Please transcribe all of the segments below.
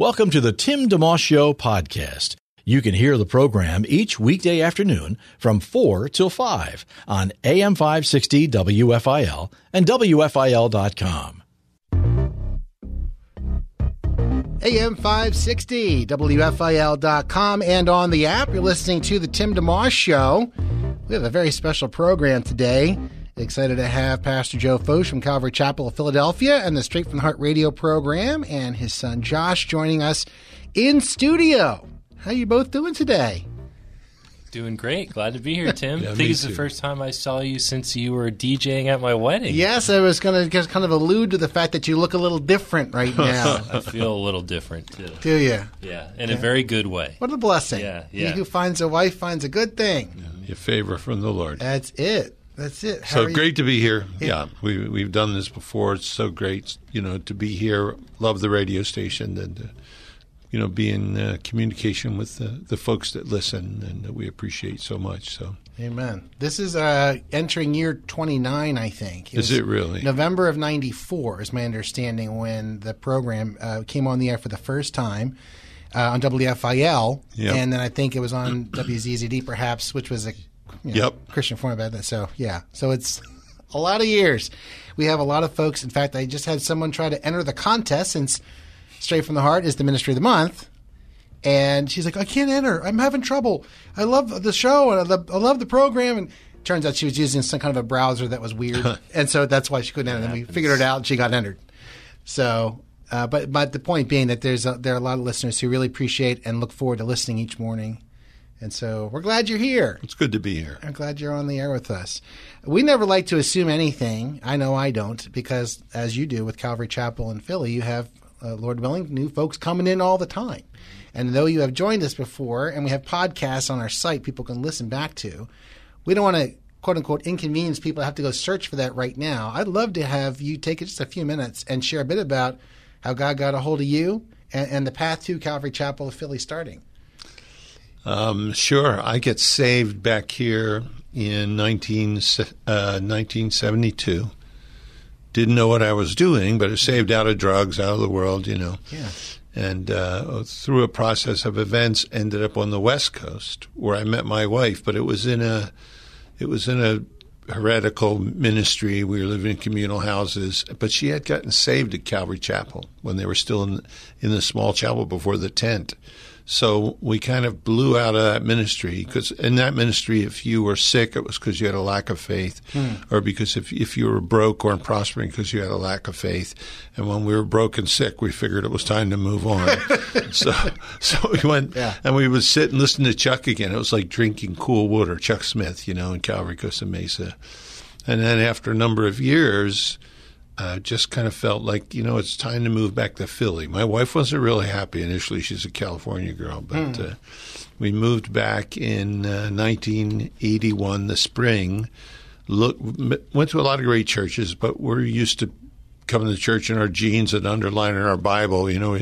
Welcome to the Tim DeMoss Show podcast. You can hear the program each weekday afternoon from 4 till 5 on AM 560 WFIL and WFIL.com. AM 560, WFIL.com, and on the app. You're listening to The Tim DeMoss Show. We have a very special program today. Excited to have Pastor Joe Focht from Calvary Chapel of Philadelphia and the Straight from the Heart radio program, and his son Josh joining us in studio. How are you both doing today? Doing great. Glad to be here, Tim. Yeah, I think me it's the first time I saw you since you were DJing at my wedding. Yes, I was going to just kind of allude to the fact that you look a little different right now. I feel a little different too. Do you? Yeah, in a very good way. What a blessing. Yeah, He yeah. who finds a wife finds a good thing. Your favor from the Lord. That's it. That's it. How So great to be here. Yeah, we we've done this before. It's so great, you know, to be here. Love the radio station and uh, you know be in uh, communication with the, the folks that listen and that we appreciate so much. So Amen. This is uh, entering year 29, I think. Is it really? November of 94 is my understanding when the program uh, came on the air for the first time uh, on WFIL. Yep. And then I think it was on WZZD perhaps, which was a you know, Yep. Christian format. So, yeah. So it's a lot of years. We have a lot of folks. In fact, I just had someone try to enter the contest since Straight from the Heart is the Ministry of the Month. And she's like, I can't enter. I'm having trouble. I love the show and I love, I love the program. And turns out she was using some kind of a browser that was weird. and so that's why she couldn't enter. And we figured it out and she got entered. So, uh, but, but the point being that there's a, there are a lot of listeners who really appreciate and look forward to listening each morning. And so we're glad you're here. it's good to be here. I'm glad you're on the air with us. We never like to assume anything. I know I don't, because as you do with Calvary Chapel in Philly, you have, uh, Lord willing, new folks coming in all the time. And though you have joined us before, and we have podcasts on our site people can listen back to, we don't want to quote unquote inconvenience people to have to go search for that right now. I'd love to have you take just a few minutes and share a bit about how God got a hold of you and, and the path to Calvary Chapel of Philly starting. Um, sure, I get saved back here in 19, uh, 1972. Didn't know what I was doing, but I saved out of drugs, out of the world, you know. Yeah. and uh, through a process of events ended up on the west coast where i met my wife but it was in a it was in a heretical ministry we were living in communal houses but she had gotten saved at calvary chapel when they were still in in the small chapel before the tent so we kind of blew out of that ministry because in that ministry, if you were sick, it was because you had a lack of faith, hmm. or because if if you were broke or prospering because you had a lack of faith. And when we were broke and sick, we figured it was time to move on. so so we went Yeah. and we would sit and listen to Chuck again. It was like drinking cool water, Chuck Smith, you know, in Calvary Costa Mesa. And then after a number of years, uh, just kind of felt like you know it's time to move back to Philly. My wife wasn't really happy initially; she's a California girl, but uh, we moved back in uh, 1981, the spring. Look, went to a lot of great churches, but we're used to coming to church in our jeans and underlining our Bible, you know.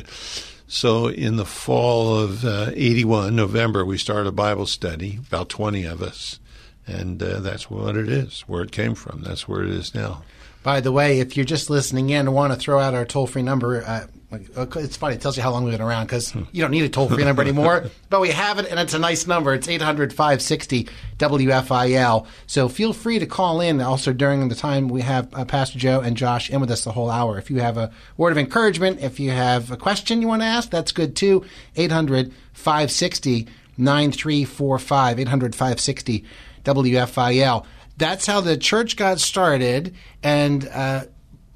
So in the fall of uh, 81, November, we started a Bible study, about 20 of us. And uh, that's what it is, where it came from. That's where it is now. By the way, if you're just listening in and want to throw out our toll free number, uh, it's funny. It tells you how long we've been around because you don't need a toll free number anymore. But we have it, and it's a nice number. It's 800 560 WFIL. So feel free to call in also during the time we have uh, Pastor Joe and Josh in with us the whole hour. If you have a word of encouragement, if you have a question you want to ask, that's good too. 800 560 9345. 800 560 WFIL. That's how the church got started, and uh,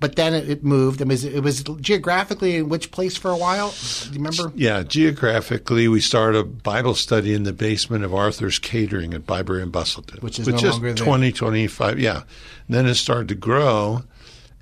but then it, it moved. It was it was geographically in which place for a while? Do you remember? Yeah, geographically, we started a Bible study in the basement of Arthur's Catering at Byberry and Bustleton, Which is But no just longer there. 20, 25, yeah. And then it started to grow,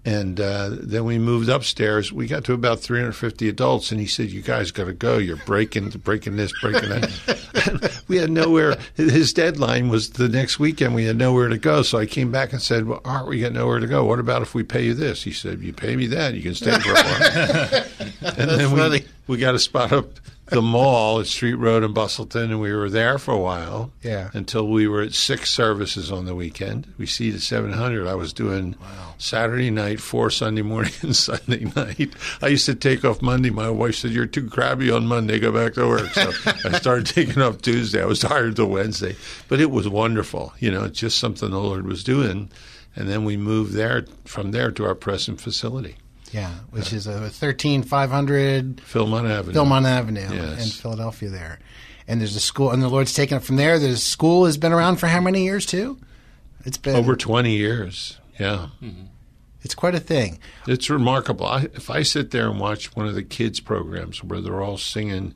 And uh, then we moved upstairs. We got to about 350 adults, and he said, "You guys got to go. You're breaking, breaking this, breaking that." we had nowhere. His deadline was the next weekend. We had nowhere to go. So I came back and said, "Well, aren't we got nowhere to go? What about if we pay you this?" He said, "You pay me that, you can stay for a while." and then we funny. we got a spot up the mall at Street Road in Bustleton, and we were there for a while. Yeah. Until we were at six services on the weekend. We seated 700. I was doing Saturday night, four Sunday morning, and Sunday night. I used to take off Monday. My wife said, You're too crabby on Monday. Go back to work. So I started taking off Tuesday. I was tired till Wednesday. But it was wonderful. You know, it's just something the Lord was doing. And then we moved there from there to our present facility, Yeah, which uh, is a thirteen five hundred Philmont Avenue. Philmont Avenue Yes. in Philadelphia. There, and there's a school, and the Lord's taken it from there. The school has been around for how many years too? It's been Over 20 years. Yeah. Mm-hmm. It's quite a thing. It's remarkable. I, if I sit there and watch one of the kids' programs where they're all singing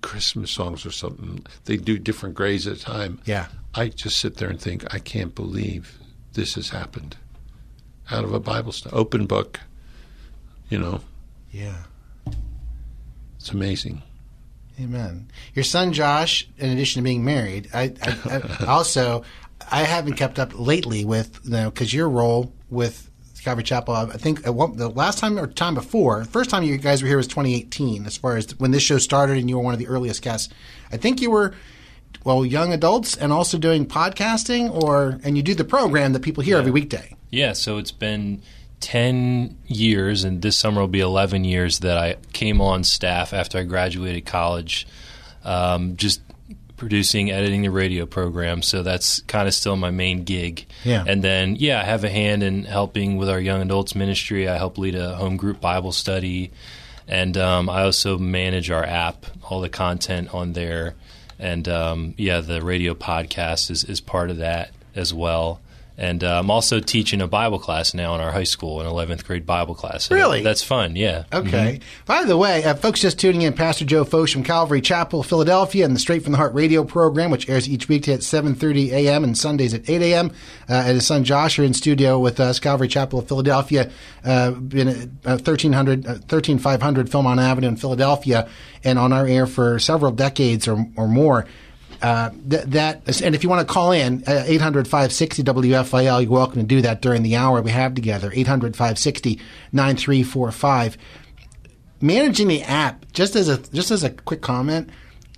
Christmas songs or something, they do different grades at a time. Yeah. I just sit there and think, I can't believe this has happened. Out of a Bible study, open book, you know, Yeah. it's amazing. Amen. Your son Josh, in addition to being married, I, I, I also I haven't kept up lately with you know because your role with Calvary Chapel. I think at one, the last time or time before, first time you guys were here was 2018. As far as when this show started, and you were one of the earliest guests. I think you were. Well, young adults, and also doing podcasting, or and you do the program that people hear every weekday. Yeah, so it's been 10 years, and this summer will be 11 years that I came on staff after I graduated college, um, just producing, editing the radio program. So that's kind of still my main gig. Yeah. And then, yeah, I have a hand in helping with our young adults ministry. I help lead a home group Bible study. And um, I also manage our app, all the content on there. And um, yeah, the radio podcast is, is part of that as well. And uh, I'm also teaching a Bible class now in our high school, an 11th grade Bible class. So Really? That's fun, yeah. Okay. By the way, uh, folks just tuning in, Pastor Joe Focht from Calvary Chapel, Philadelphia, and the Straight from the Heart radio program, which airs each weekday at 7.30 a.m. and Sundays at 8 a.m. Uh, and his son Josh are in studio with us, Calvary Chapel of Philadelphia, uh, been at uh, 1300, uh, 13500 Philmont Avenue in Philadelphia, and on our air for several decades or, or more. Uh, th- that and if you want to call in uh, 800 560 WFIL you're welcome to do that during the hour we have together 800 560 9345 managing the app just as a just as a quick comment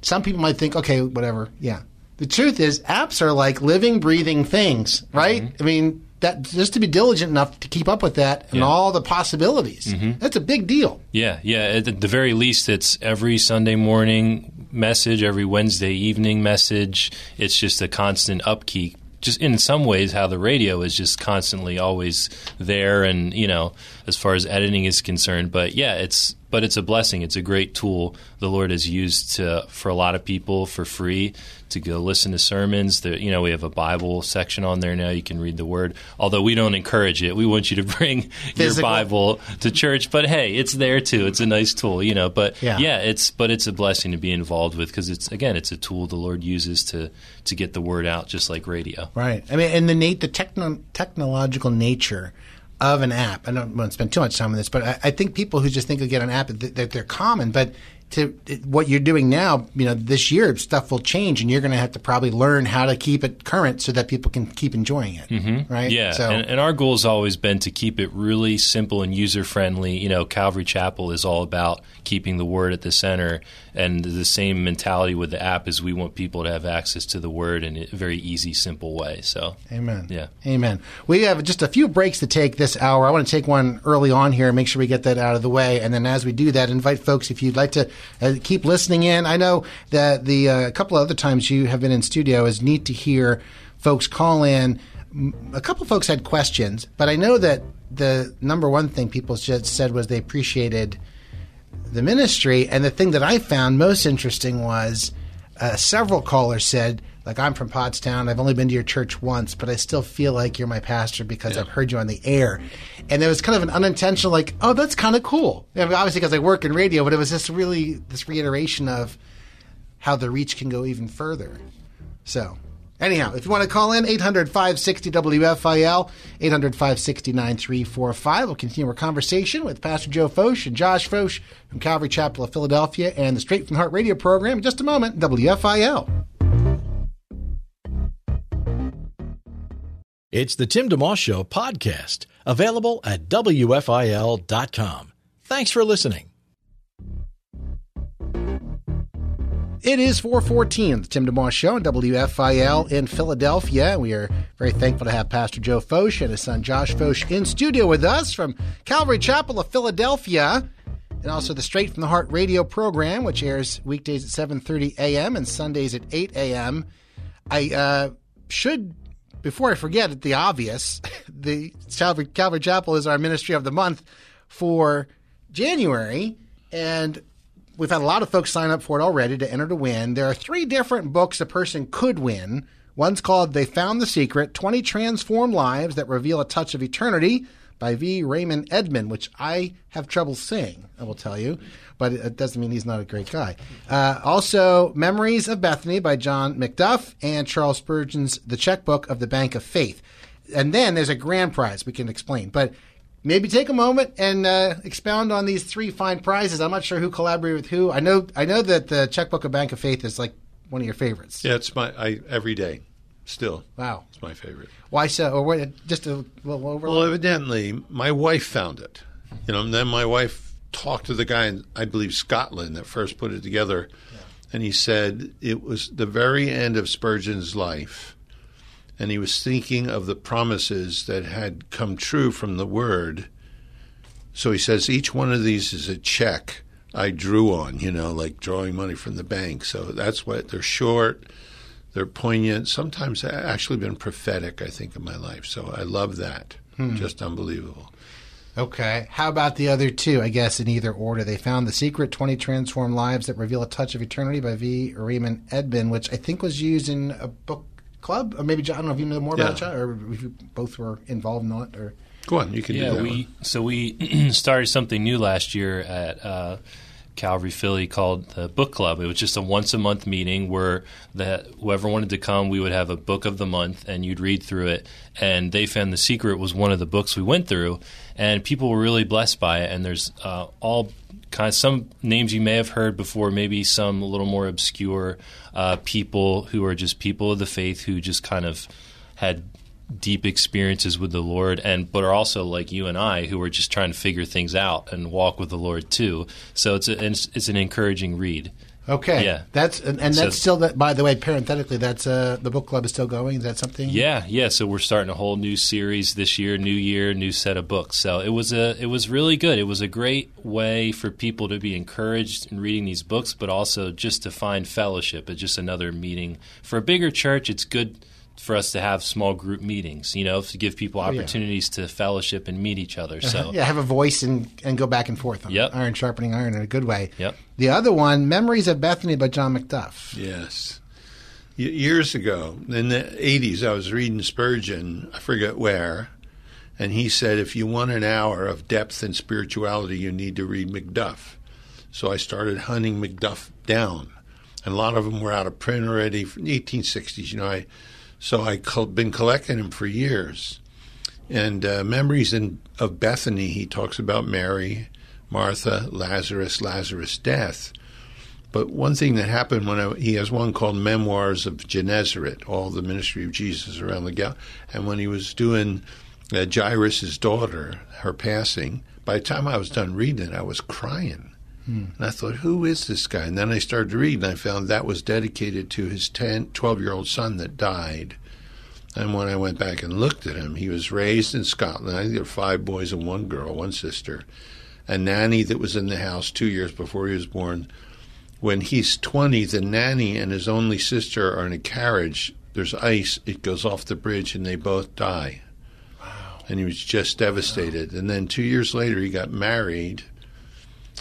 some people might think okay whatever yeah. The truth is apps are like living breathing things right? I mean that just to be diligent enough to keep up with that and Yeah. all the possibilities. That's a big deal. Yeah, yeah. At the very least, it's every Sunday morning message, every Wednesday evening message. It's just a constant upkeep. Just in some ways, how the radio is just constantly always there, and you know, as far as editing is concerned. But yeah, it's but it's a blessing. It's a great tool the Lord has used to for a lot of people for free to go listen to sermons. That you know, we have a Bible section on there now. You can read the Word. Although we don't encourage it, we want you to bring your Bible to church. But hey, it's there too. It's a nice tool, you know. But Yeah. yeah, it's but it's a blessing to be involved with because it's again, it's a tool the Lord uses to to get the word out, just like radio. Right. I mean, and the Nate, the techno- technological nature of an app. I don't want to spend too much time on this, but I, I think people who just think of get an app that they're common, but to what you're doing now, you know, this year stuff will change, and you're going to have to probably learn how to keep it current so that people can keep enjoying it. Mm-hmm. Right. Yeah, So and, and our goal has always been to keep it really simple and user friendly. You know, Calvary Chapel is all about keeping the word at the center, and the same mentality with the app is we want people to have access to the word in a very easy, simple way. So, Amen. Yeah. Amen. We have just a few breaks to take this hour. I want to take one early on here, and make sure we get that out of the way, and then as we do that, invite folks if you'd like to uh, keep listening in. I know that the uh, a couple of other times you have been in studio is neat to hear folks call in. A couple folks had questions, but I know that the number one thing people just said was they appreciated the ministry. And the thing that I found most interesting was uh, several callers said, like, I'm from Pottstown. I've only been to your church once, but I still feel like you're my pastor because I've heard you on the air. And there was kind of an unintentional, like, oh, that's kind of cool. I mean, obviously, because I work in radio, but it was just really this reiteration of how the reach can go even further. So, Anyhow, if you want to call in, 800 560 WFIL, 800 560 9345. We'll continue our conversation with Pastor Joe Focht and Josh Focht from Calvary Chapel of Philadelphia and the Straight from the Heart radio program in just a moment, WFIL. It's the Tim DeMoss Show podcast, available at WFIL.com. Thanks for listening. It is 414, the Tim DeMoss Show on WFIL in Philadelphia. We are very thankful to have Pastor Joe Focht and his son Josh Focht in studio with us from Calvary Chapel of Philadelphia and also the Straight from the Heart radio program, which airs weekdays at 7.30 a.m. and Sundays at 8 a.m. I uh, should before I forget the obvious, the Calvary, Calvary Chapel is our ministry of the month for January, and we've had a lot of folks sign up for it already to enter to win. There are three different books a person could win. One's called They Found the Secret 20 Transformed Lives That Reveal a Touch of Eternity by V. Raymond Edman, which I have trouble saying, I will tell you, but it doesn't mean he's not a great guy. Uh, also, Memories of Bethany by John Macduff and Charles Spurgeon's The Checkbook of the Bank of Faith. And then there's a grand prize we can explain. But maybe take a moment and uh, expound on these three fine prizes. I'm not sure who collaborated with who. I know I know that the Checkbook of Bank of Faith is like one of your favorites. Yeah, it's my I every day. Still, Wow. it's my favorite. Why so? Or what, just a little over. Well, evidently, my wife found it. You know, and then my wife talked to the guy in, I believe, Scotland that first put it together, and he said it was the very end of Spurgeon's life, and he was thinking of the promises that had come true from the Word. So he says each one of these is a check I drew on, you know, like drawing money from the bank. So that's what they're short. They're poignant. Sometimes they've actually been prophetic, I think, in my life. So I love that. Hmm. Just unbelievable. Okay. How about the other two? I guess in either order. They found The Secret 20 Transformed Lives That Reveal a Touch of Eternity by V. Raymond Edman, which I think was used in a book club. Or maybe, John, I don't know if you know more about it, John, or if you both were involved in it. Or Go on, you can Yeah, do that. we one. so we started something new last year at uh, Calvary Philly called the Book Club. It was just a once a month meeting where that whoever wanted to come, we would have a book of the month, and you'd read through it. And they found the secret was one of the books we went through, and people were really blessed by it. And there's uh, all kind of some names you may have heard before, maybe some a little more obscure uh, people who are just people of the faith who just kind of had deep experiences with the Lord, and but are also like you and I, who are just trying to figure things out and walk with the Lord too. So it's a, it's, it's an encouraging read. okay, Yeah. That's and, and So- that's still that. By the way, parenthetically, that's uh, the book club is still going. Is that something? Yeah, yeah. So we're starting a whole new series this year, new year, new set of books. So it was a it was really good. It was a great way for people to be encouraged in reading these books, but also just to find fellowship. It's just another meeting for a bigger church. It's good for us to have small group meetings, you know, to give people Oh, yeah. opportunities to fellowship and meet each other. So yeah, have a voice and, and go back and forth. On. Yep. Iron sharpening iron in a good way. Yep. The other one, Memories of Bethany by John Macduff. Yes. Y- Years ago, in the 80s, I was reading Spurgeon, I forget where, and he said, if you want an hour of depth and spirituality, you need to read Macduff. So I started hunting Macduff down. And a lot of them were out of print already from the 1860s, you know. I, so I've been collecting them for years. And uh, Memories in, of Bethany, he talks about Mary, Martha, Lazarus, Lazarus' death. But one thing that happened when I, he has one called Memoirs of Gennesaret, all the ministry of Jesus around the Gal, and when he was doing uh, Jairus' daughter, her passing, by the time I was done reading it, I was crying. Hmm. And I thought, who is this guy? And then I started to read, and I found that was dedicated to his 10, 12-year-old son that died. And when I went back and looked at him, he was raised in Scotland. I think there were five boys and one girl, one sister. A nanny that was in the house two years before he was born when he's 20, the nanny and his only sister are in a carriage. There's ice. It goes off the bridge, and they both die. Wow. And he was just devastated. And then two years later, he got married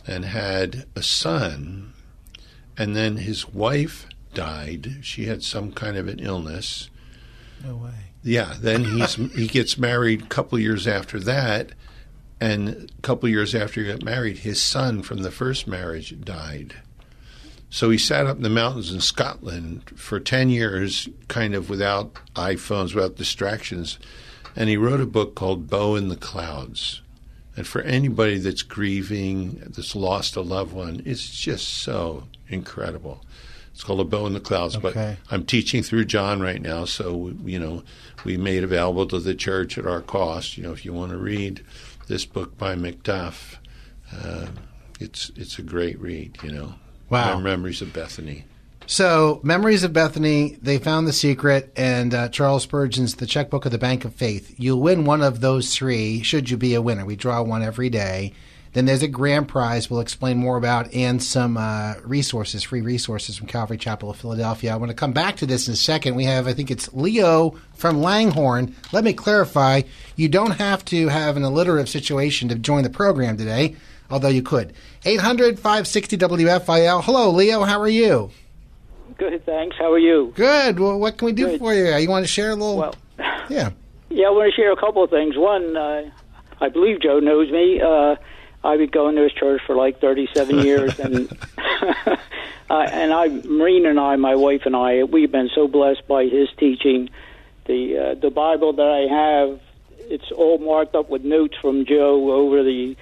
and had a son. And then his wife died. She had some kind of an illness. No way. Yeah, then he's he gets married a couple years after that, and a couple years after he got married, his son from the first marriage died. So he sat up in the mountains in Scotland for 10 years, kind of without iPhones, without distractions. And he wrote a book called Bow in the Clouds. And for anybody that's grieving, that's lost a loved one, it's just so incredible. It's called A Bow in the Clouds. Okay. But I'm teaching through John right now, so you know we made available to the church at our cost. You know, if you want to read this book by Macduff, uh, it's it's a great read. You know, Wow. Memories of Bethany. So, Memories of Bethany, they found the secret, and uh, Charles Spurgeon's The Checkbook of the Bank of Faith. You'll win one of those three, should you be a winner. We draw one every day. Then there's a grand prize we'll explain more about, and some uh, resources, free resources from Calvary Chapel of Philadelphia. I want to come back to this in a second. We have, I think it's Leo from Langhorne. Let me clarify you don't have to have an alliterative situation to join the program today, although you could. 800 560 WFIL. Hello, Leo. How are you? Good, thanks. How are you? Good. Well, what can we do Good. for you? You want to share a little? Well, yeah. yeah, I want to share a couple of things. One, uh, I believe Joe knows me. Uh, I've been going to his church for like 37 years, and uh, and I, Maureen and I, my wife and I, we've been so blessed by his teaching. The uh, the Bible that I have, it's all marked up with notes from Joe over the.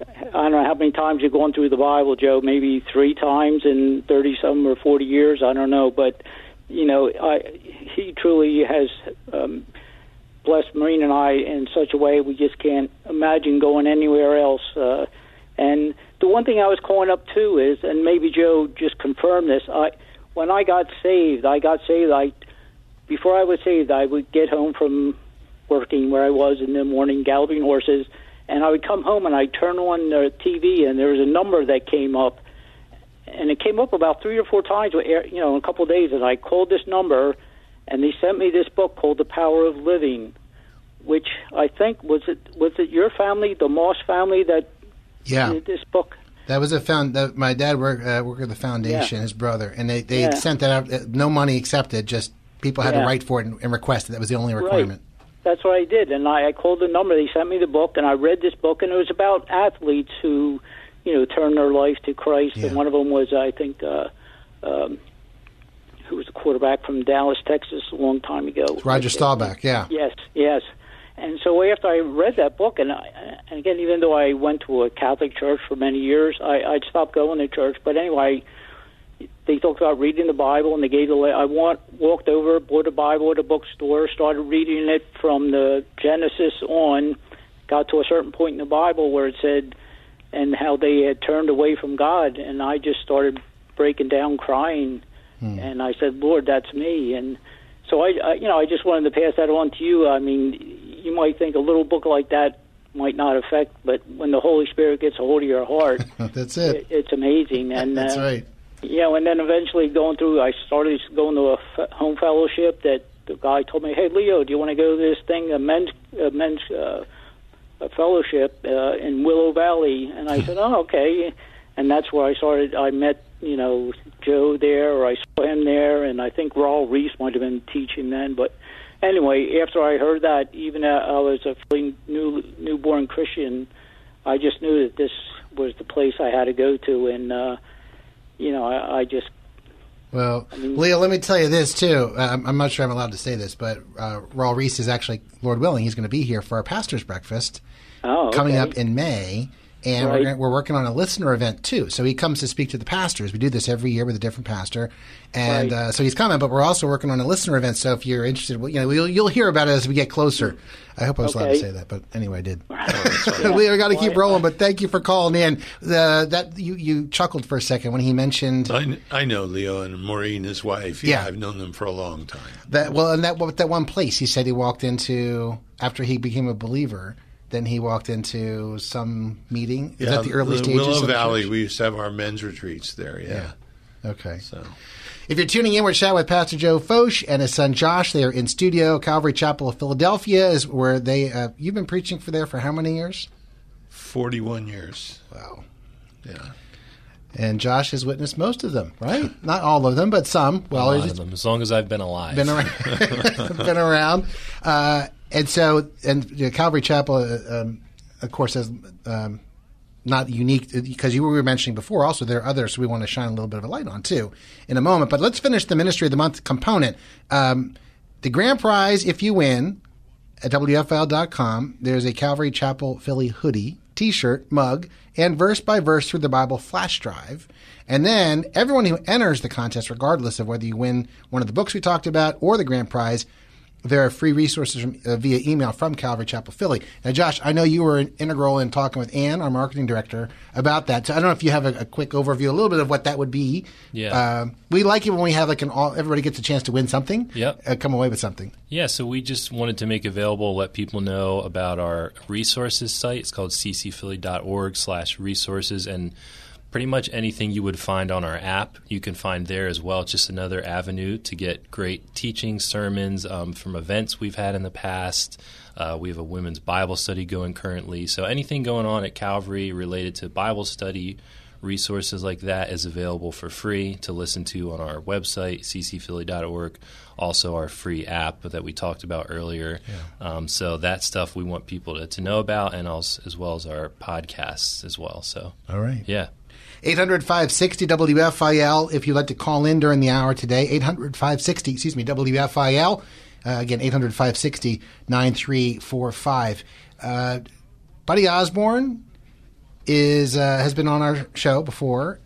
I don't know how many times you've gone through the Bible, Joe. Maybe three times in 30 some or 40 years. I don't know, but you know, I, he truly has um, blessed Maureen and I in such a way we just can't imagine going anywhere else. Uh, and the one thing I was calling up too is, and maybe Joe just confirmed this. I when I got saved, I got saved. I before I was saved, I would get home from working where I was in the morning galloping horses, and I would come home and I'd turn on the TV, and there was a number that came up, and it came up about three or four times, you know, in a couple of days, and I called this number, and they sent me this book called The Power of Living, which I think was it was it your family, the Moss family, that Yeah. did this book. That was a found. That my dad worked uh, worked at the foundation. Yeah. His brother, and they they Yeah. sent that out. uh, No money accepted. Just people had to write for it and, and request it. That was the only Right. That's what I did, and I, I called the number. They sent me the book, and I read this book, and it was about athletes who, you know, turned their life to Christ. Yeah. And one of them was, I think, uh, um, who was a quarterback from Dallas, Texas, a long time ago. Roger Staubach. Yeah. Yes, yes. And so after I read that book, and, I, and again, even though I went to a Catholic church for many years, I, I'd stopped going to church. But anyway, they talked about reading the Bible, and they gave the. I want, walked over, bought a Bible at a bookstore, started reading it from the Genesis on. Got to a certain point in the Bible where it said, and how they had turned away from God, and I just started breaking down, crying, and I said, "Lord, that's me." And so I, I, you know, I just wanted to pass that on to you. I mean, you might think a little book like that might not affect, but when the Holy Spirit gets a hold of your heart, That's it. it, it's amazing. And That's uh, right. You know, and then eventually going through, I started going to a home fellowship that the guy told me, "Hey, Leo, do you want to go to this thing, a men's a men's uh, a fellowship uh, in Willow Valley?" And I said, "Oh, okay." And that's where I started. I met, you know, Joe there, or I saw him there, and I think Raul Ries might have been teaching then. But anyway, after I heard that, even uh, I was a fairly new newborn Christian, I just knew that this was the place I had to go to, and uh, you know, I, I just Well, Leo, let me tell you this too. Uh, I'm, I'm not sure I'm allowed to say this, but uh, Raul Ries is actually, Lord willing, he's going to be here for our pastors' breakfast oh coming up in May. And Right. we're, gonna, we're working on a listener event too. So he comes to speak to the pastors. We do this every year with a different pastor, and Right. uh, so he's coming. But we're also working on a listener event. So if you're interested, well, you know, you'll, you'll hear about it as we get closer. I hope I was allowed to say that, but anyway, I did. we got to keep rolling. But thank you for calling in. The, that you you chuckled for a second when he mentioned I, I know Leo and Maureen, his wife. Yeah, Yeah. I've known them for a long time. That well, and that that one place he said he walked into after he became a believer. Then he walked into some meeting. Is that the early stages? Willow of the Valley. church? We used to have our men's retreats there. Yeah. Okay. So If you're tuning in, we're chatting with Pastor Joe Focht and his son Josh. They are in studio. Calvary Chapel of Philadelphia is where they. Uh, you've been preaching for there for how many years? forty-one years. Wow. Yeah. And Josh has witnessed most of them, right? Not all of them, but some. Well, a lot of them, as long as I've been alive. been around. been around. Uh, and so, and you know, Calvary Chapel, uh, um, of course, has um, not unique because you were mentioning before. Also, there are others we want to shine a little bit of a light on too in a moment. But let's finish the Ministry of the Month component. Um, the grand prize, if you win, at WFL.com, there's a Calvary Chapel Philly hoodie, t shirt, mug, and verse by verse through the Bible flash drive. And then everyone who enters the contest, regardless of whether you win one of the books we talked about or the grand prize, there are free resources from, uh, via email from Calvary Chapel Philly. Now, Josh, I know you were integral in talking with Ann, our marketing director, about that. So I don't know if you have a, a quick overview, a little bit of what that would be. Yeah. Uh, we like it when we have like an all, everybody gets a chance to win something. Yep. Uh, come away with something. Yeah, so we just wanted to make available, let people know about our resources site. It's called ccphilly.org slash resources. And pretty much anything you would find on our app, you can find there as well. It's just another avenue to get great teaching sermons um, from events we've had in the past. Uh, we have a women's Bible study going currently. So anything going on at Calvary related to Bible study, resources like that is available for free to listen to on our website, ccphilly.org. Also, our free app that we talked about earlier. Um, so that stuff we want people to, to know about, and also as well as our podcasts as well. So All right. yeah. 800 560 WFIL if you'd like to call in during the hour today. 800 560, excuse me, WFIL. Uh, again, 800 560 9345. Uh, Buddy Osborne is uh, has been on our show before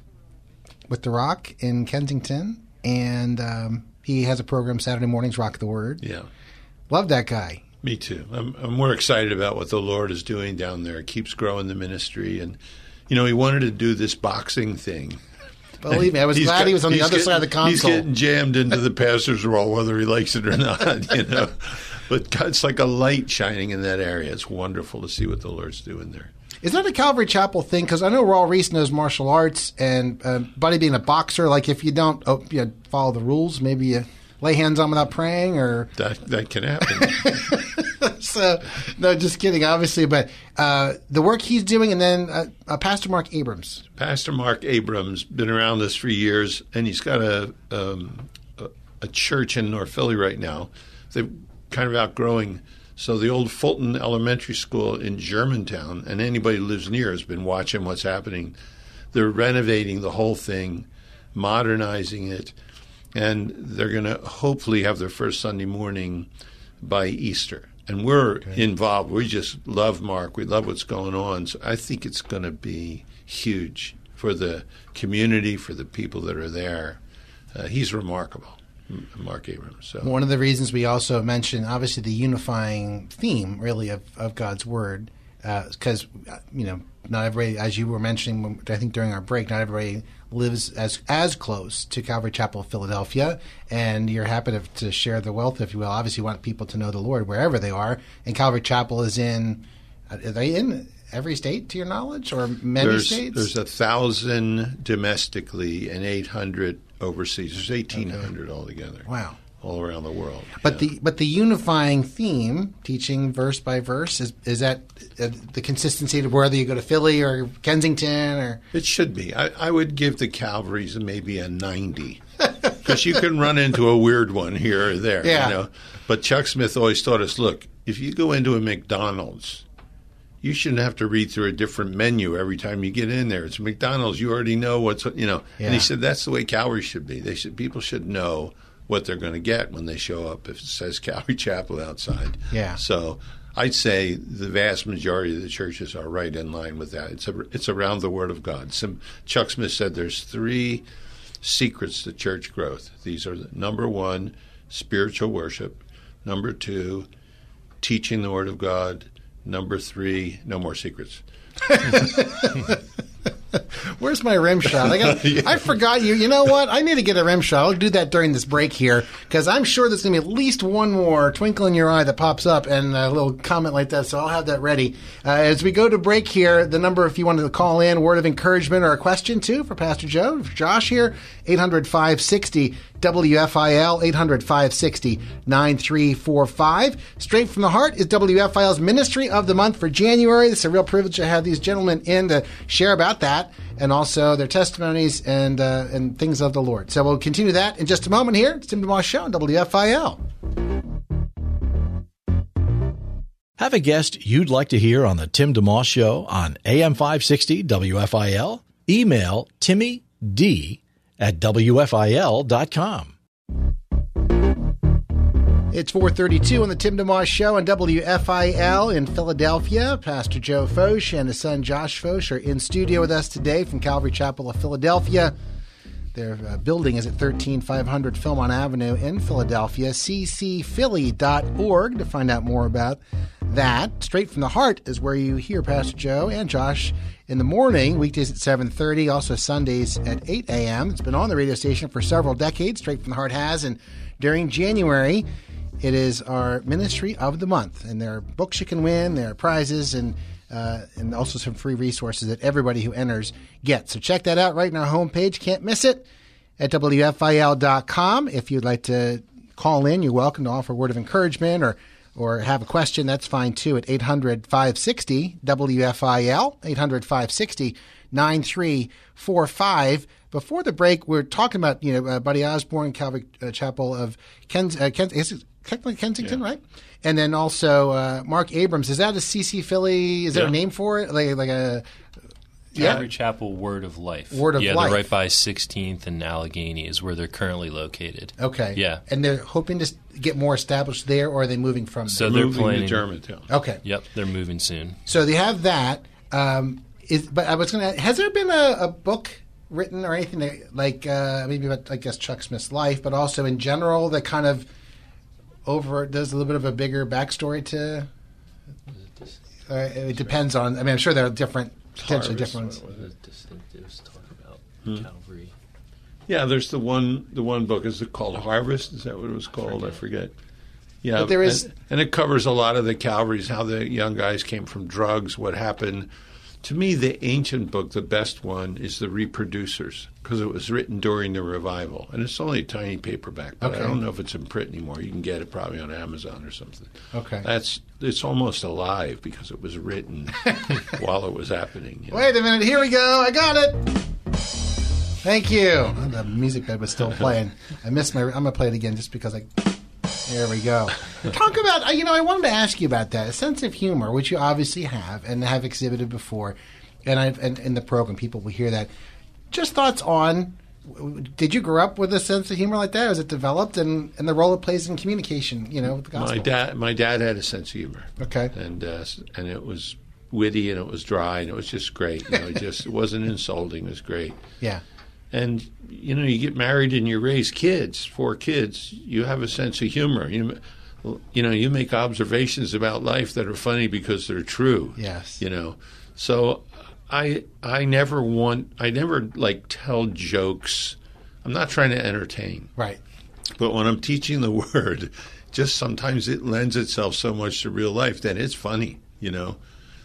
with The Rock in Kensington, and um, he has a program Saturday mornings, Rock the Word. Yeah. Love that guy. Me too. I'm, I'm more excited about what the Lord is doing down there. It keeps growing the ministry. And, you know, he wanted to do this boxing thing. Believe me, I was He's glad got- he was on the other getting- side of the console. He's getting jammed into the pastor's role, whether he likes it or not, you know. But God, it's like a light shining in that area. It's wonderful to see what the Lord's doing there. Is that a Calvary Chapel thing? Because I know Raul Ries knows martial arts, and uh, Buddy being a boxer, like if you don't oh, you know, follow the rules, maybe you lay hands on without praying, or That that can happen. so. No, just kidding, obviously. But uh, the work he's doing, and then uh, uh, Pastor Mark Abrams. Pastor Mark Abrams been around this for years, and he's got a um, a, a church in North Philly right now. They're kind of outgrowing. So the old Fulton Elementary School in Germantown, and anybody who lives near has been watching what's happening. They're renovating the whole thing, modernizing it, and they're going to hopefully have their first Sunday morning by Easter. And we're involved. We just love Mark. We love what's going on. So I think it's going to be huge for the community, for the people that are there. Uh, he's remarkable, Mark Abrams. So One of the reasons we also mentioned, obviously, the unifying theme, really, of, of God's Word, because uh, you know, not everybody, as you were mentioning, I think during our break, not everybody lives as as close to Calvary Chapel, Philadelphia, and you're happy to, to share the wealth, if you will. Obviously, you want people to know the Lord wherever they are, and Calvary Chapel is in. Are they in every state, to your knowledge, or many there's states? there's a thousand domestically and eight hundred overseas. There's eighteen hundred altogether. Wow. All around the world. But Yeah. the but the unifying theme, teaching verse by verse, is is that uh, the consistency of whether you go to Philly or Kensington or It should be. I, I would give the Calvaries maybe a 90. Because you can run into a weird one here or there. Yeah. You know? But Chuck Smith always taught us look, if you go into a McDonald's, you shouldn't have to read through a different menu every time you get in there. It's McDonald's. You already know what's, you know. And he said that's the way Calvary should be. They should People should know what they're going to get when they show up if it says Calvary Chapel outside. Yeah. So I'd say the vast majority of the churches are right in line with that. It's a, it's around the Word of God. Some, Chuck Smith said there's three secrets to church growth. These are the, number one, spiritual worship. Number two, teaching the Word of God. Number three, no more secrets. Where's my rim shot? I got. I forgot you. You know what? I need to get a rim shot. I'll do that during this break here because I'm sure there's going to be at least one more twinkle in your eye that pops up and a little comment like that. So I'll have that ready uh, as we go to break here. The number, if you wanted to call in, word of encouragement or a question too for Pastor Joe, for Josh here, 800 560 WFIL 800 560 9345. Straight from the Heart is WFIL's Ministry of the Month for January. It's a real privilege to have these gentlemen in to share about that and also their testimonies and uh, and things of the Lord. So we'll continue that in just a moment here. It's Tim DeMoss Show on WFIL. Have a guest you'd like to hear on the Tim DeMoss Show on AM 560 WFIL? Email Timmy D at WFIL.com. It's 432 on the Tim DeMoss Show on WFIL in Philadelphia. Pastor Joe Focht and his son Josh Focht are in studio with us today from Calvary Chapel of Philadelphia. Their uh, building is at 13500 Philmont Avenue in Philadelphia. ccphilly.org to find out more about that. Straight from the Heart is where you hear Pastor Joe and Josh in the morning, weekdays at 7.30, also Sundays at 8 a.m. It's been on the radio station for several decades, Straight from the Heart has, and during January, it is our ministry of the month, and there are books you can win, there are prizes, and uh, and also some free resources that everybody who enters gets. So check that out right on our homepage. Can't miss it at WFIL.com. If you'd like to call in, you're welcome to offer a word of encouragement or or have a question, that's fine too at 800 560 WFIL, 800 560 9345. Before the break, we are talking about, you know, uh, Buddy Osborne, Calvary uh, Chapel of Kens, uh, Kens, technically Kensington, right? And then also uh, Mark Abrams. Is that a CC Philly? Is there a name for it? Like, like a. Calvary Chapel Word of Life. Word of yeah, Life. they're right by 16th and Allegheny is where they're currently located. Okay. Yeah. And they're hoping to get more established there, or are they moving from So there? they're Moving planning. to Germantown. Okay. Yep, they're moving soon. So they have that. Um, is, but I was going to. Has there been a, a book written or anything that, like uh, maybe about I guess Chuck Smith's life, but also in general that kind of over does a little bit of a bigger backstory to? Uh, it depends on. I mean, I'm sure there are different potentially Harvest, different ones. what was distinctives talk about Hmm. Calvary. Yeah, there's the one. The one book is it called Harvest? Is that what it was called? I forget. Yeah, But there is- and, and it covers a lot of the Calvaries, how the young guys came from drugs, what happened. To me, the ancient book, the best one, is the Reproducers because it was written during the revival, and it's only a tiny paperback. But Okay. I don't know if it's in print anymore. You can get it probably on Amazon or something. Okay. that's it's almost alive because it was written while it was happening. you know. Wait a minute. Here we go. I got it. Thank you. The music bed was still playing. I missed my. I'm gonna play it again just because I. There we go. Talk about. uh, You know, I wanted to ask you about that. A sense of humor, which you obviously have and have exhibited before, and I've and in the program, people will hear that. Just thoughts on. Did you grow up with a sense of humor like that? Was it developed, and, and the role it plays in communication? You know, with the gospel. My dad, my dad had a sense of humor. Okay. and uh, and it was witty and it was dry and it was just great. You know, it just it wasn't insulting. It was great. Yeah. And you know, you get married and you raise kids, four kids. You have a sense of humor. You you know, you make observations about life that are funny because they're true. Yes. You know, so I I never want I never like tell jokes. I'm not trying to entertain. Right. But when I'm teaching the word, just sometimes it lends itself so much to real life that it's funny, you know.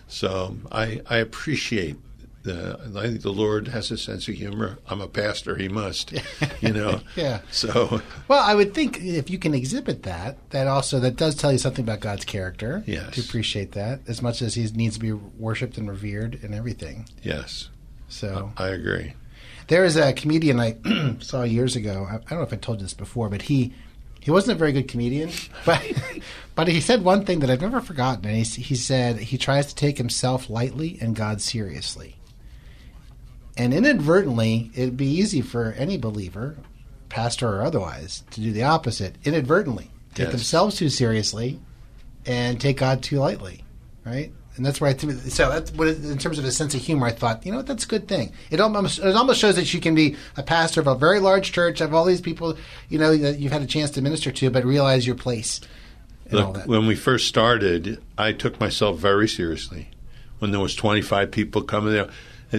So I I appreciate the I think the Lord has a sense of humor. I'm a pastor; he must, you know. Yeah. So Well, I would think if you can exhibit that, that also that does tell you something about God's character. Yes. To appreciate that as much as he needs to be worshipped and revered and everything. yes, So I agree. there is a comedian I saw years ago. I, I don't know if I told you this before, but he he wasn't a very good comedian, but but he said one thing that I've never forgotten. And he he said he tries to take himself lightly and God seriously. And inadvertently, it'd be easy for any believer, pastor or otherwise, to do the opposite. Inadvertently, take Yes. themselves too seriously and take God too lightly, right? And that's where I think. So that's what, in terms of a sense of humor, I thought, you know, what, that's a good thing. It almost it almost shows that you can be a pastor of a very large church, have all these people, you know, that you've had a chance to minister to, but realize your place and all Look, that. when we first started, I took myself very seriously. When there was 25 people coming there,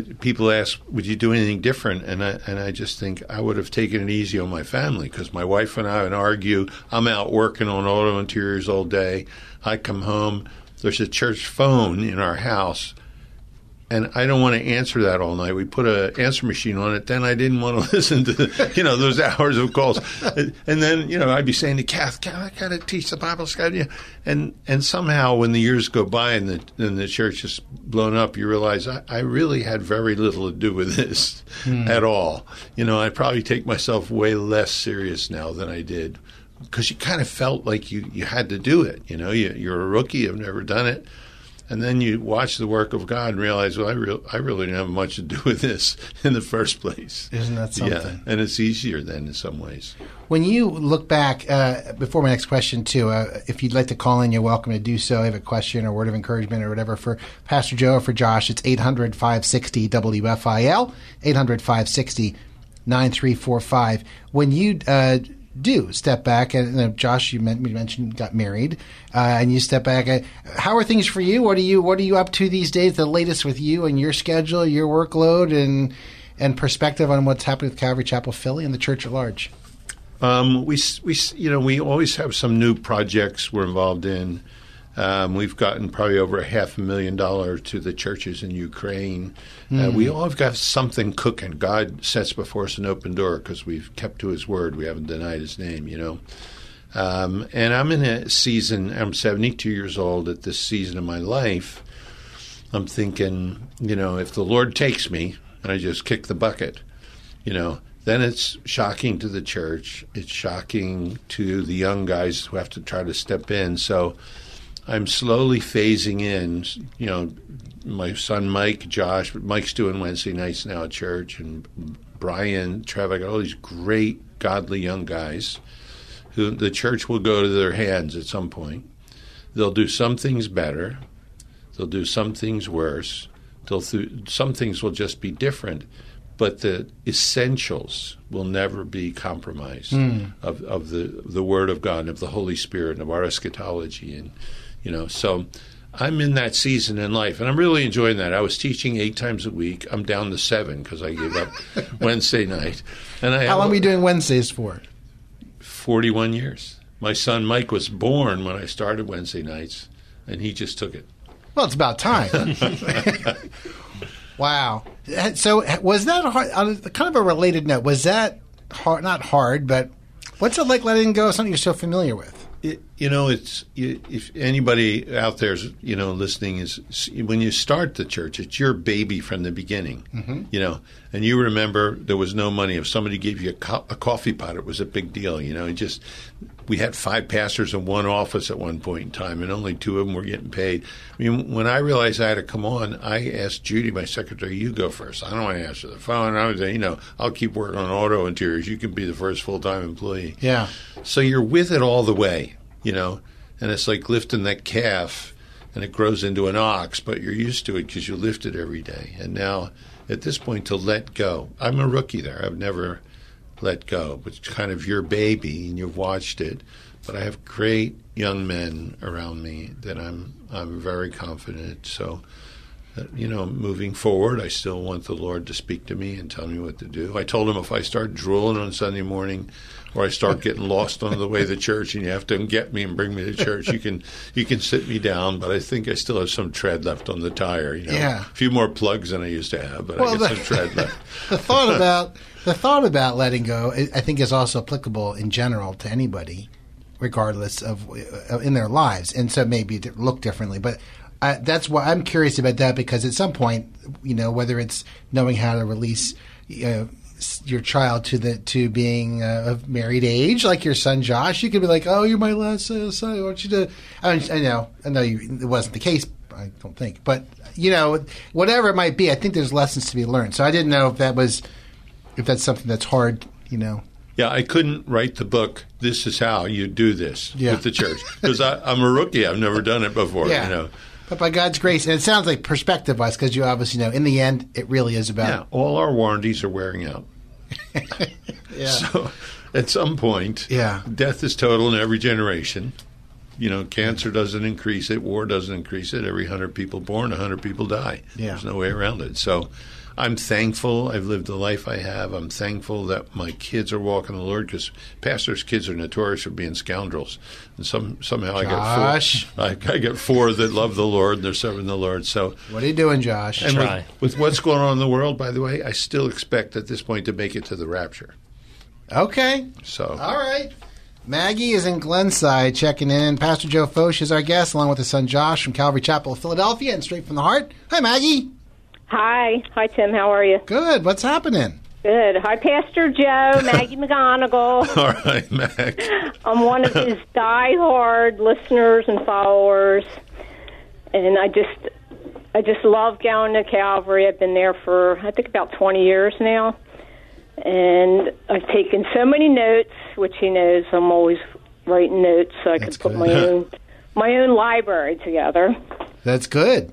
people ask, "Would you do anything different?" And I and I just think I would have taken it easy on my family because my wife and I would argue. I'm out working on auto interiors all day. I come home. There's a church phone in our house. And I don't want to answer that all night. We put a answer machine on it. Then I didn't want to listen to, you know, those hours of calls. And then, you know, I'd be saying to Kath, "Kath, I got to teach the Bible study. And and somehow, when the years go by and the and the church is blown up, you realize I, I really had very little to do with this hmm. at all. You know, I probably take myself way less serious now than I did because you kind of felt like you, you had to do it. You know, you, you're a rookie, you've never done it. And then you watch the work of God and realize, well, I, re- I really didn't have much to do with this in the first place. Isn't that something? Yeah, and it's easier then in some ways. When you look back, uh, before my next question, too, uh, if you'd like to call in, you're welcome to do so. I have a question or word of encouragement or whatever for Pastor Joe or for Josh. It's 800 560 WFIL, 800 560 9345. When you uh, do step back, and uh, Josh, you, mentioned got married, uh, and you step back. How are things for you? What are you What are you up to these days? The latest with you and your schedule, your workload, and and perspective on what's happening with Calvary Chapel Philly and the church at large. Um, we, we, you know, we always have some new projects we're involved in. Um, we've gotten probably over a half a million dollars to the churches in Ukraine. Uh, we all have got something cooking. God sets before us an open door because we've kept to His word. We haven't denied His name, you know. Um, and I'm in a season. I'm 72 years old at this season of my life. I'm thinking, you know, if the Lord takes me and I just kick the bucket, you know, then it's shocking to the church. It's shocking to the young guys who have to try to step in. So I'm slowly phasing in. You know, my son Mike, Josh, Mike's doing Wednesday nights now at church, and Brian, Trev. I got all these great, godly young guys who the church will go to their hands at some point. They'll do some things better. They'll do some things worse. They'll th- some things will just be different, but the essentials will never be compromised hmm. of, of the the Word of God, and of the Holy Spirit, and of our eschatology, and you know. So I'm in that season in life, and I'm really enjoying that. I was teaching eight times a week. I'm down to seven because I gave up Wednesday night, and I How long are you doing Wednesdays for? 41 years. My son Mike was born when I started Wednesday nights, and he just took it. Well, it's about time. wow. So, was that hard, on kind of a related note? Was that hard? Not hard, but what's it like letting go of something you're so familiar with? It, you know, it's if anybody out there's you know listening is when you start the church, it's your baby from the beginning. Mm-hmm. You know, and you remember there was no money. If somebody gave you a, co- a coffee pot, it was a big deal. You know, and just we had five pastors in one office at one point in time, and only two of them were getting paid. I mean, when I realized I had to come on, I asked Judy, my secretary, "You go first. I don't want to answer the phone. I was, you know, I'll keep working on auto interiors. You can be the first full time employee." Yeah. So you're with it all the way, you know, and it's like lifting that calf and it grows into an ox, but you're used to it because you lift it every day. And now at this point, to let go, I'm a rookie there. I've never let go, but it's kind of your baby and you've watched it. But I have great young men around me that I'm I'm very confident. So, uh, you know, moving forward, I still want the Lord to speak to me and tell me what to do. I told him if I start drooling on Sunday morning, or I start getting lost on the way to church, and you have to get me and bring me to church, you can you can sit me down. But I think I still have some tread left on the tire. You know, Yeah. a few more plugs than I used to have, but Well, I got the- some tread left. The thought about the thought about letting go, I I think, is also applicable in general to anybody, regardless of uh, in their lives, and so maybe look differently. But uh, that's why I'm curious about that because at some point, you know, whether it's knowing how to release. Uh, your child to the to being uh, of married age, like your son Josh, you could be like, "Oh, you're my last uh, son. I want you to." I, I know, I know, you, it wasn't the case. I don't think, but you know, whatever it might be, I think there's lessons to be learned. So I didn't know if that was if that's something that's hard, you know. Yeah, I couldn't write the book. This is how you do this Yeah. with the church because I'm a rookie. I've never done it before. Yeah. You know. But by God's grace, and it sounds like perspective wise, because you obviously know in the end, it really is about. Yeah, all our warranties are wearing out. Yeah. So at some point, Yeah. death is total in every generation. You know, cancer doesn't increase it, war doesn't increase it. Every 100 people born, 100 people die. Yeah. There's no way around it. So I'm thankful I've lived the life I have. I'm thankful that my kids are walking the Lord because pastors' kids are notorious for being scoundrels. And some somehow Josh. I got four. I, I got four that love the Lord and they're serving the Lord. So What are you doing, Josh? and Try. with, with what's going on in the world, by the way, I still expect at this point to make it to the rapture. okay. So All right. Maggie is in Glenside checking in. Pastor Joe Focht is our guest, along with his son Josh from Calvary Chapel of Philadelphia, and straight from the heart. Hi, Maggie. Hi. Hi, Tim. How are you? Good. What's happening? Good. Hi, Pastor Joe, Maggie McGonigal. All right, Mac. I'm one of his die-hard listeners and followers, and I just, I just love going to Calvary. I've been there for I think about 20 years now, and I've taken so many notes, which he knows I'm always writing notes so I That's could put good. my own my own library together. That's good.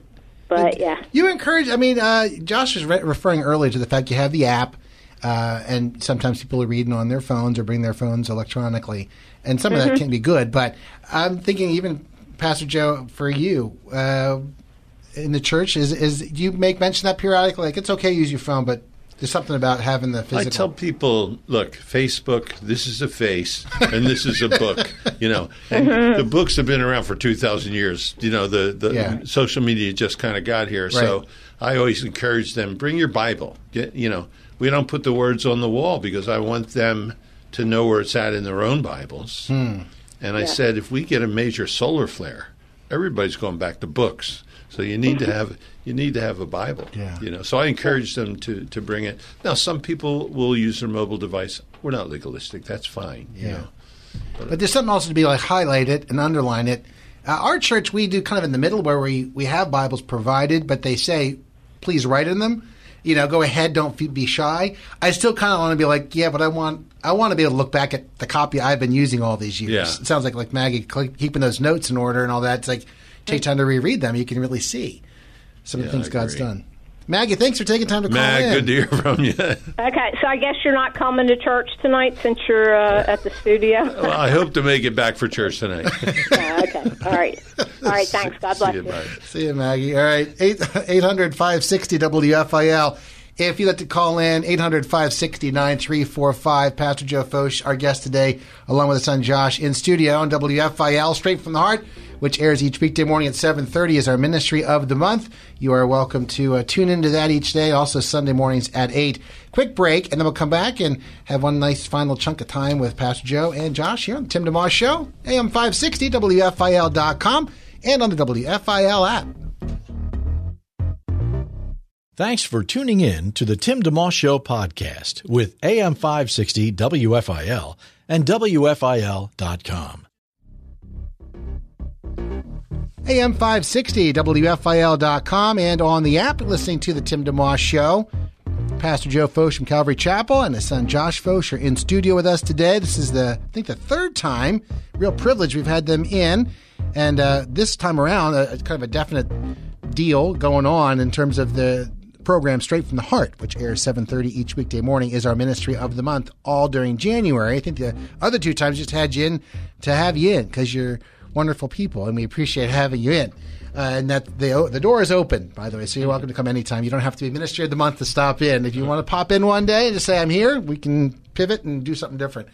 But yeah, You encourage. I mean, uh, Josh was re- referring earlier to the fact you have the app, uh, and sometimes people are reading on their phones or bring their phones electronically, and some of that can be good. But I'm thinking, even Pastor Joe, for you uh, in the church, is is you make mention that periodically? Like, it's okay to use your phone, but there's something about having the physical. I tell people, look, Facebook, this is a face, and this is a book. You know, and the books have been around for two thousand years. You know, the the Yeah. social media just kind of got here. So I always encourage them: bring your Bible. Get you know, we don't put the words on the wall because I want them to know where it's at in their own Bibles. Hmm. And I said, if we get a major solar flare, everybody's going back to books. So you need to have you need to have a Bible. Yeah. You know. So I encourage them to to bring it. Now, some people will use their mobile device. We're not legalistic. That's fine. You Yeah. know. But there's something also to be like highlight it and underline it. Uh, our church, we do kind of in the middle where we, we have Bibles provided, but they say, please write in them. You know, go ahead, don't fe- be shy. I still kind of want to be like, yeah, but I want I want to be able to look back at the copy I've been using all these years. Yeah. It sounds like like Maggie keeping those notes in order and all that. It's like take time to reread them. You can really see some of the things God's done. Maggie, thanks for taking time to call Matt, in. good to hear from you. okay. So I guess you're not coming to church tonight since you're uh, at the studio. well, I hope to make it back for church tonight. Yeah, okay. All right. All right. Thanks. God bless See you, you. See you, Maggie. All right, 800 560 WFIL. If you'd like to call in, 800 560 9345. Pastor Joe Focht, our guest today, along with his son Josh, in studio on WFIL, straight from the heart, which airs each weekday morning at 7.30 is our ministry of the month. You are welcome to uh, tune into that each day, also Sunday mornings at 8. Quick break, and then we'll come back and have one nice final chunk of time with Pastor Joe and Josh here on the Tim DeMoss Show, AM 560, WFIL.com, and on the WFIL app. Thanks for tuning in to the Tim DeMoss Show podcast with AM 560 WFIL and WFIL.com. AM 560, WFIL.com, and on the app, listening to the Tim DeMoss Show. Pastor Joe Focht from Calvary Chapel and his son Josh Focht are in studio with us today. This is the, I think, the third time, real privilege we've had them in. And uh, this time around, uh, kind of a definite deal going on in terms of the program Straight from the Heart, which airs 7.30 each weekday morning, is our ministry of the month all during January. I think the other two times just had you in to have you in because you're wonderful people, and we appreciate having you in. Uh, and that the the door is open, by the way, so you're welcome to come anytime. You don't have to be ministry of the month to stop in. If you want to pop in one day and just say I'm here, we can pivot and do something different.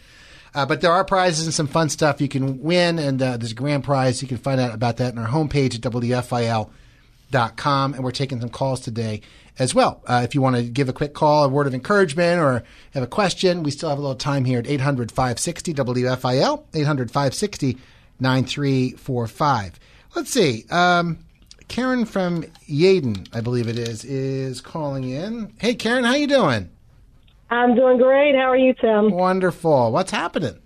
Uh, but there are prizes and some fun stuff you can win, and uh, there's a grand prize. You can find out about that on our homepage at WFIL.com. And we're taking some calls today as well. Uh, if you want to give a quick call, a word of encouragement, or have a question, we still have a little time here at 800 560 WFIL, 800 560 9345. Let's see. Um, Karen from Yeadon, I believe it is, is calling in. Hey, Karen, how you doing? I'm doing great. How are you, Tim? Wonderful. What's happening?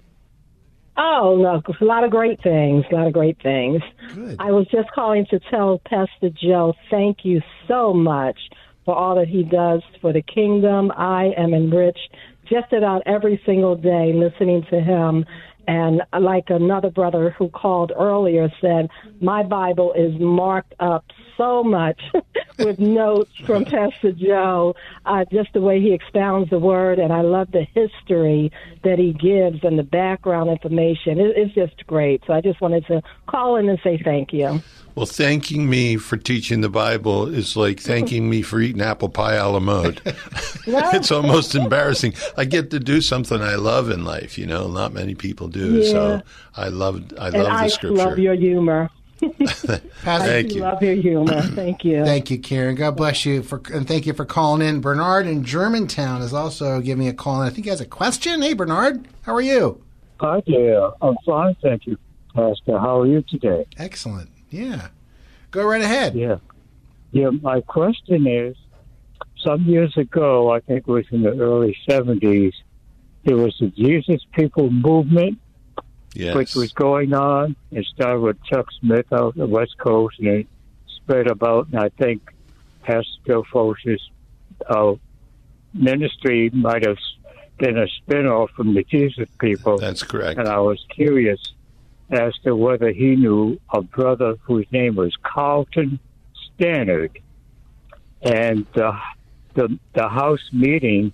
Oh, look, a lot of great things. A lot of great things. Good. I was just calling to tell Pastor Joe thank you so much for all that he does for the kingdom. I am enriched just about every single day listening to him. And like another brother who called earlier said, my Bible is marked up so much with notes from Pastor Joe, uh, just the way he expounds the word. And I love the history that he gives and the background information. It, it's just great. So I just wanted to call in and say thank you. Well, thanking me for teaching the Bible is like thanking me for eating apple pie a la mode. it's almost embarrassing. I get to do something I love in life, you know. Not many people do. Yeah. So I love I and love I the scripture. love your humor. Pastor, Thank I you. love your humor. Thank you. Thank you, Karen. God bless you for and thank you for calling in. Bernard in Germantown is also giving a call, and I think he has a question. Hey, Bernard, how are you? Hi there. I'm fine, thank you, Pastor. How are you today? Excellent. Yeah, go right ahead. Yeah. Yeah, my question is some years ago, I think it was in the early 70s, there was the Jesus People movement, Yes. which was going on. It started with Chuck Smith out on the West Coast, and it spread about. And I think Pastor Joe Focht's uh, ministry might have been a spinoff from the Jesus People. That's correct. And I was curious as to whether he knew a brother whose name was Carlton Stannard. And uh, the the house meeting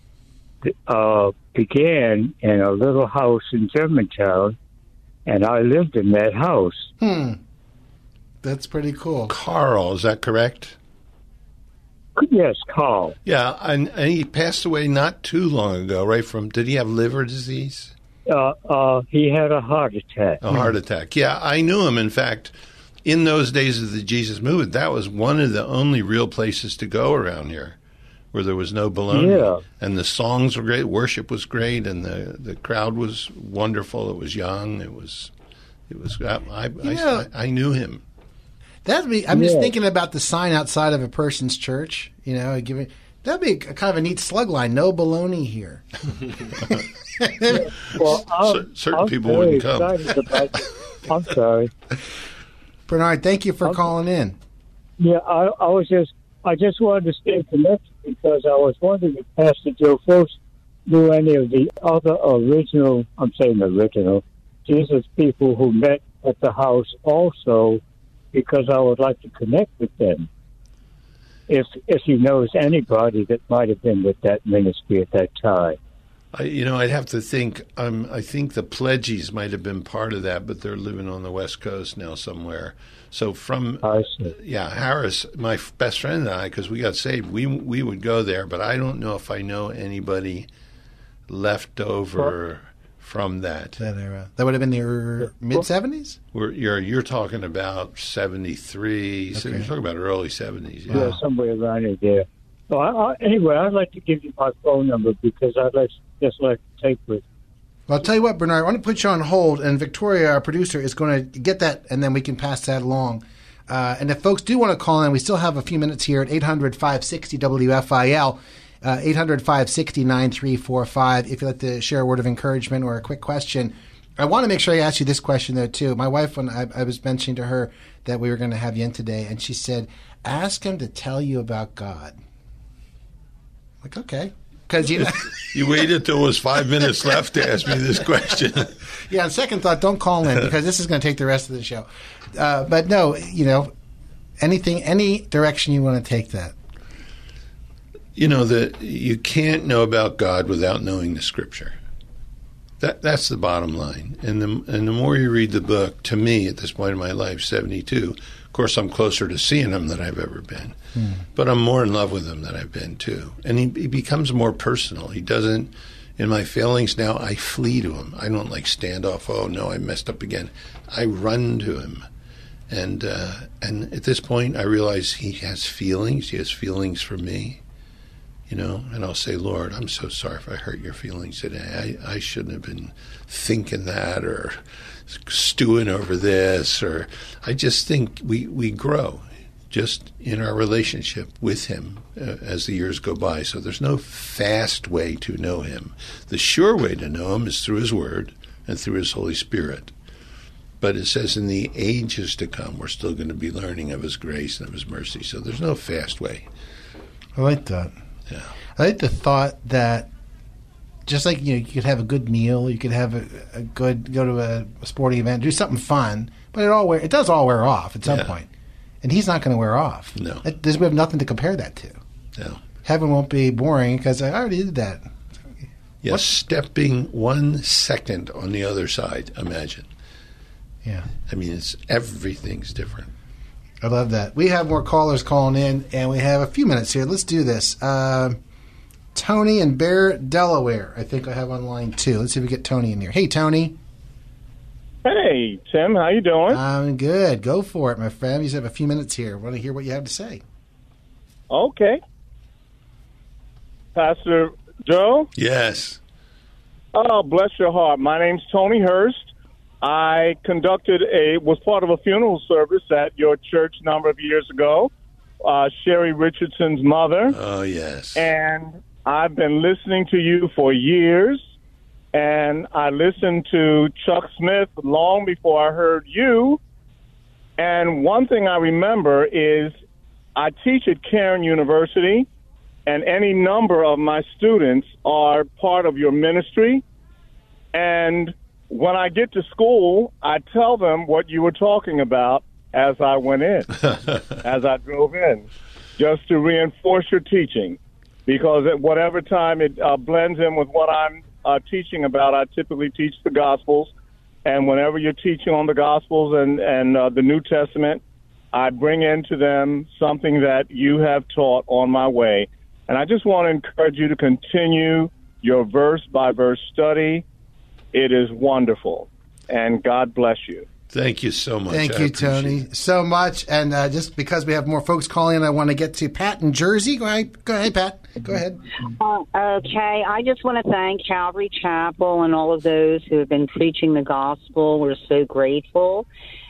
uh, began in a little house in Germantown, and I lived in that house. Hmm. That's pretty cool. Carl, is that correct? Yes, Carl. Yeah, and, and he passed away not too long ago, right? From did he have liver disease? Uh, uh, he had a heart attack. A heart attack. Yeah, I knew him. In fact, in those days of the Jesus movement, that was one of the only real places to go around here, where there was no baloney. Yeah. And the songs were great, worship was great, and the the crowd was wonderful. It was young. It was, it was. I I, Yeah. I, I knew him. That'd be. I'm just thinking about the sign outside of a person's church. You know, giving that'd be a, kind of a neat slug line. No baloney here. Well, I'm, certain I'm people wouldn't come. I'm sorry. Bernard, thank you for calling in. Yeah, I, I was just, I just wanted to stay connected because I was wondering if Pastor Joe Fox knew any of the other original, I'm saying original, Jesus people who met at the house also, because I would like to connect with them. If if he knows anybody that might have been with that ministry at that time. I, you know, I'd have to think. Um, I think the Pledges might have been part of that, but they're living on the West Coast now somewhere. So from I see. yeah, Harris, my f- best friend and I, because we got saved, we we would go there, but I don't know if I know anybody left over from that. That era. That would have been the mid seventies. You're you're talking about seventy three. So you're talking about early seventies. Yeah. Yeah, somewhere around in there. So I, I, anyway, I'd like to give you my phone number because I'd like just like to take with. Well, I'll tell you what, Bernard. I want to put you on hold, and Victoria, our producer, is going to get that, and then we can pass that along. Uh, and if folks do want to call in, we still have a few minutes here at 800 560 WFIL, uh, 800 560 9345. If you'd like to share a word of encouragement or a quick question, I want to make sure I ask you this question, though, too. My wife, when I, I was mentioning to her that we were going to have you in today, and she said, ask him to tell you about God. Like, okay. Because, you know. You waited till it was five minutes left to ask me this question. Yeah, on second thought, don't call in because this is going to take the rest of the show. Uh, but no, you know, anything, any direction you want to take that. you know that you can't know about God without knowing the Scripture. That that's the bottom line. And the and the more you read the book, to me at this point in my life, seventy two. Of course, I'm closer to seeing him than I've ever been, but I'm more in love with him than I've been too. And he, he becomes more personal. He doesn't. In my failings now, I flee to him. I don't like stand off. Oh no, I messed up again. I run to him. And uh, and at this point, I realize he has feelings. He has feelings for me, you know. And I'll say, Lord, I'm so sorry if I hurt your feelings today. I, I shouldn't have been thinking that or stewing over this. Or I just think we we grow just in our relationship with him uh, as the years go by. So there's no fast way to know him. The sure way to know him is through his word and through his Holy Spirit. But it says in the ages to come, we're still going to be learning of His grace and of His mercy. So there's no fast way. I like that. Yeah. I like the thought that just like you know, you could have a good meal, you could have a, a good go to a, a sporting event, do something fun, but it all wear it does all wear off at some Yeah. point. and he's not going to wear off. No. It- we have nothing to compare that to. No. Heaven won't be boring because I already did that. Yes, stepping one second on the other side. Imagine. Yeah. I mean, it's everything's different. I love that. We have more callers calling in, and we have a few minutes here. Let's do this. Uh, Tony in Bear, Delaware. I think I have on line two. Let's see if we get Tony in here. Hey, Tony. Hey, Tim, how you doing? I'm good. Go for it, my friend. You just have a few minutes here. want to hear what you have to say. Okay. Pastor Joe? Yes. Oh, bless your heart. My name's Tony Hurst. I conducted a was part of a funeral service at your church a number of years ago. uh, Sherry Richardson's mother. Oh, yes. And I've been listening to you for years. And I listened to Chuck Smith long before I heard you. And one thing I remember is I teach at Cairn University, and any number of my students are part of your ministry. And when I get to school, I tell them what you were talking about as I went in, as I drove in, just to reinforce your teaching. Because at whatever time it uh, blends in with what I'm uh, teaching about, I typically teach the Gospels. And whenever you're teaching on the Gospels and, and uh, the New Testament, I bring into them something that you have taught on my way. And I just want to encourage you to continue your verse by verse study. It is wonderful. And God bless you. Thank you so much. Thank I you, appreciate Tony, so much. And uh, just because we have more folks calling in, I want to get to Pat in Jersey. Go ahead, go ahead, Pat. Go ahead. Uh, okay, I just want to thank Calvary Chapel and all of those who have been preaching the gospel. We're so grateful.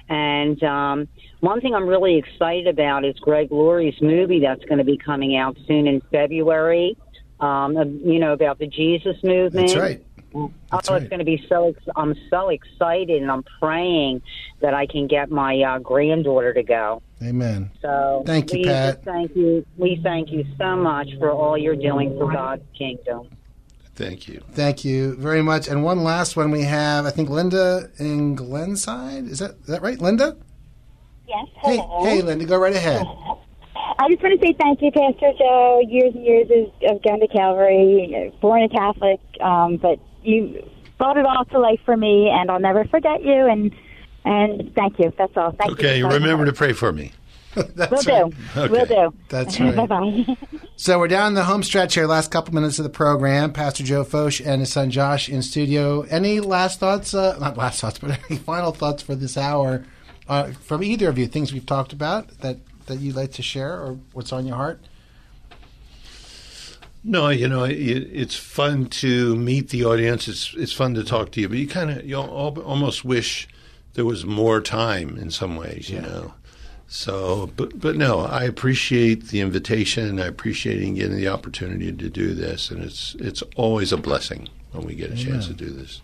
And um, one thing I'm really excited about is Greg Laurie's movie that's going to be coming out soon in February. Um, you know about the Jesus movement. That's right. Oh, That's it's going to be so. Ex- I'm so excited, and I'm praying that I can get my uh, granddaughter to go. Amen. So Thank you, we Pat. Thank you. We thank you so much for all you're doing for God's kingdom. Thank you. Thank you very much. And one last one we have, I think Linda in Glenside. Is that is that right, Linda? Yes. Hey, hello. hey, Linda, go right ahead. I just want to say thank you, Pastor Joe. Years and years of, of going to Calvary, born a Catholic, um, but you brought it all to life for me, and I'll never forget you. And and thank you. That's all. Thank Okay, you. remember to pray for me. That's Will do. Okay. Will do. That's right. bye bye. So we're down the home stretch here, last couple minutes of the program. Pastor Joe Focht and his son Josh in studio. Any last thoughts? Uh, not last thoughts, but any final thoughts for this hour uh, from either of you? Things we've talked about that, that you'd like to share or what's on your heart? No, you know, it, it's fun to meet the audience. It's it's fun to talk to you, but you kind of you almost wish there was more time in some ways, you know. So, but but no, I appreciate the invitation. I appreciate getting the opportunity to do this, and it's it's always a blessing when we get a chance to do this.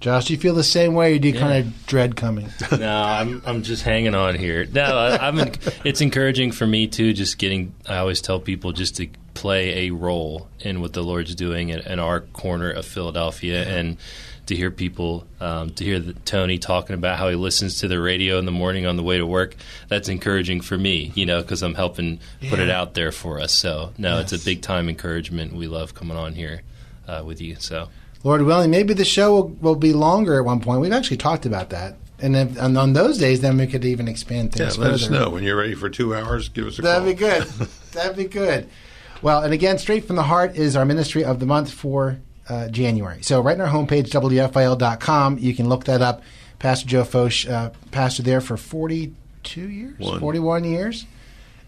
Josh, do you feel the same way or do you Yeah. kind of dread coming? no, I'm I'm just hanging on here. No, I, I'm. It's encouraging for me too. Just getting. I always tell people just to play a role in what the Lord's doing in, in our corner of Philadelphia, and to hear people, um, to hear the, Tony talking about how he listens to the radio in the morning on the way to work. That's encouraging for me, you know, because I'm helping put it out there for us. So no, it's a big time encouragement. We love coming on here uh, with you. So. Lord willing, maybe the show will, will be longer at one point. We've actually talked about that. And, if, and on those days, then we could even expand things. Yeah, things let us know when you're ready for two hours. Give us a That'd call. be good. That'd be good. Well, and again, Straight from the Heart is our ministry of the month for uh, January. So right on our homepage, WFIL.com, you can look that up. Pastor Joe Focht, uh, pastor there for 42 years, One. 41 years,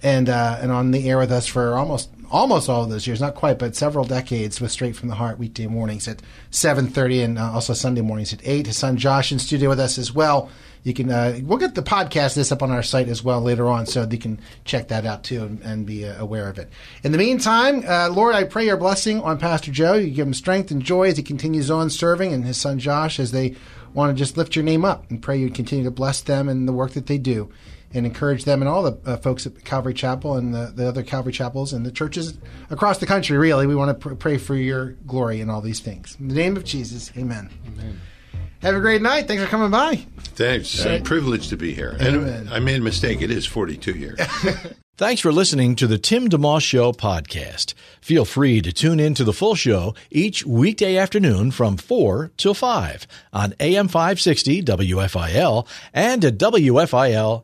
and uh, and on the air with us for almost almost all of those years, not quite, but several decades with Straight from the Heart weekday mornings at 7.30 and uh, also Sunday mornings at 8. His son Josh in studio with us as well. You can uh, we'll get the podcast this up on our site as well later on, so you can check that out too and, and be uh, aware of it. In the meantime, uh, Lord, I pray your blessing on Pastor Joe. You give him strength and joy as he continues on serving, and his son Josh as they want to just lift your name up and pray you continue to bless them and the work that they do, and encourage them and all the uh, folks at Calvary Chapel and the, the other Calvary chapels and the churches across the country. Really, we want to pr- pray for your glory in all these things. In the name of Jesus, Amen. Amen. Have a great night. Thanks for coming by. Thanks. It's a privilege to be here. Amen. And I made a mistake. It is 42 years. Thanks for listening to the Tim DeMoss Show podcast. Feel free to tune in to the full show each weekday afternoon from 4 till 5 on AM 560 WFIL and at WFIL.com.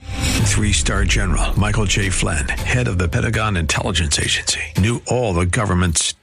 Three star general Michael J. Flynn, head of the Pentagon Intelligence Agency, knew all the government's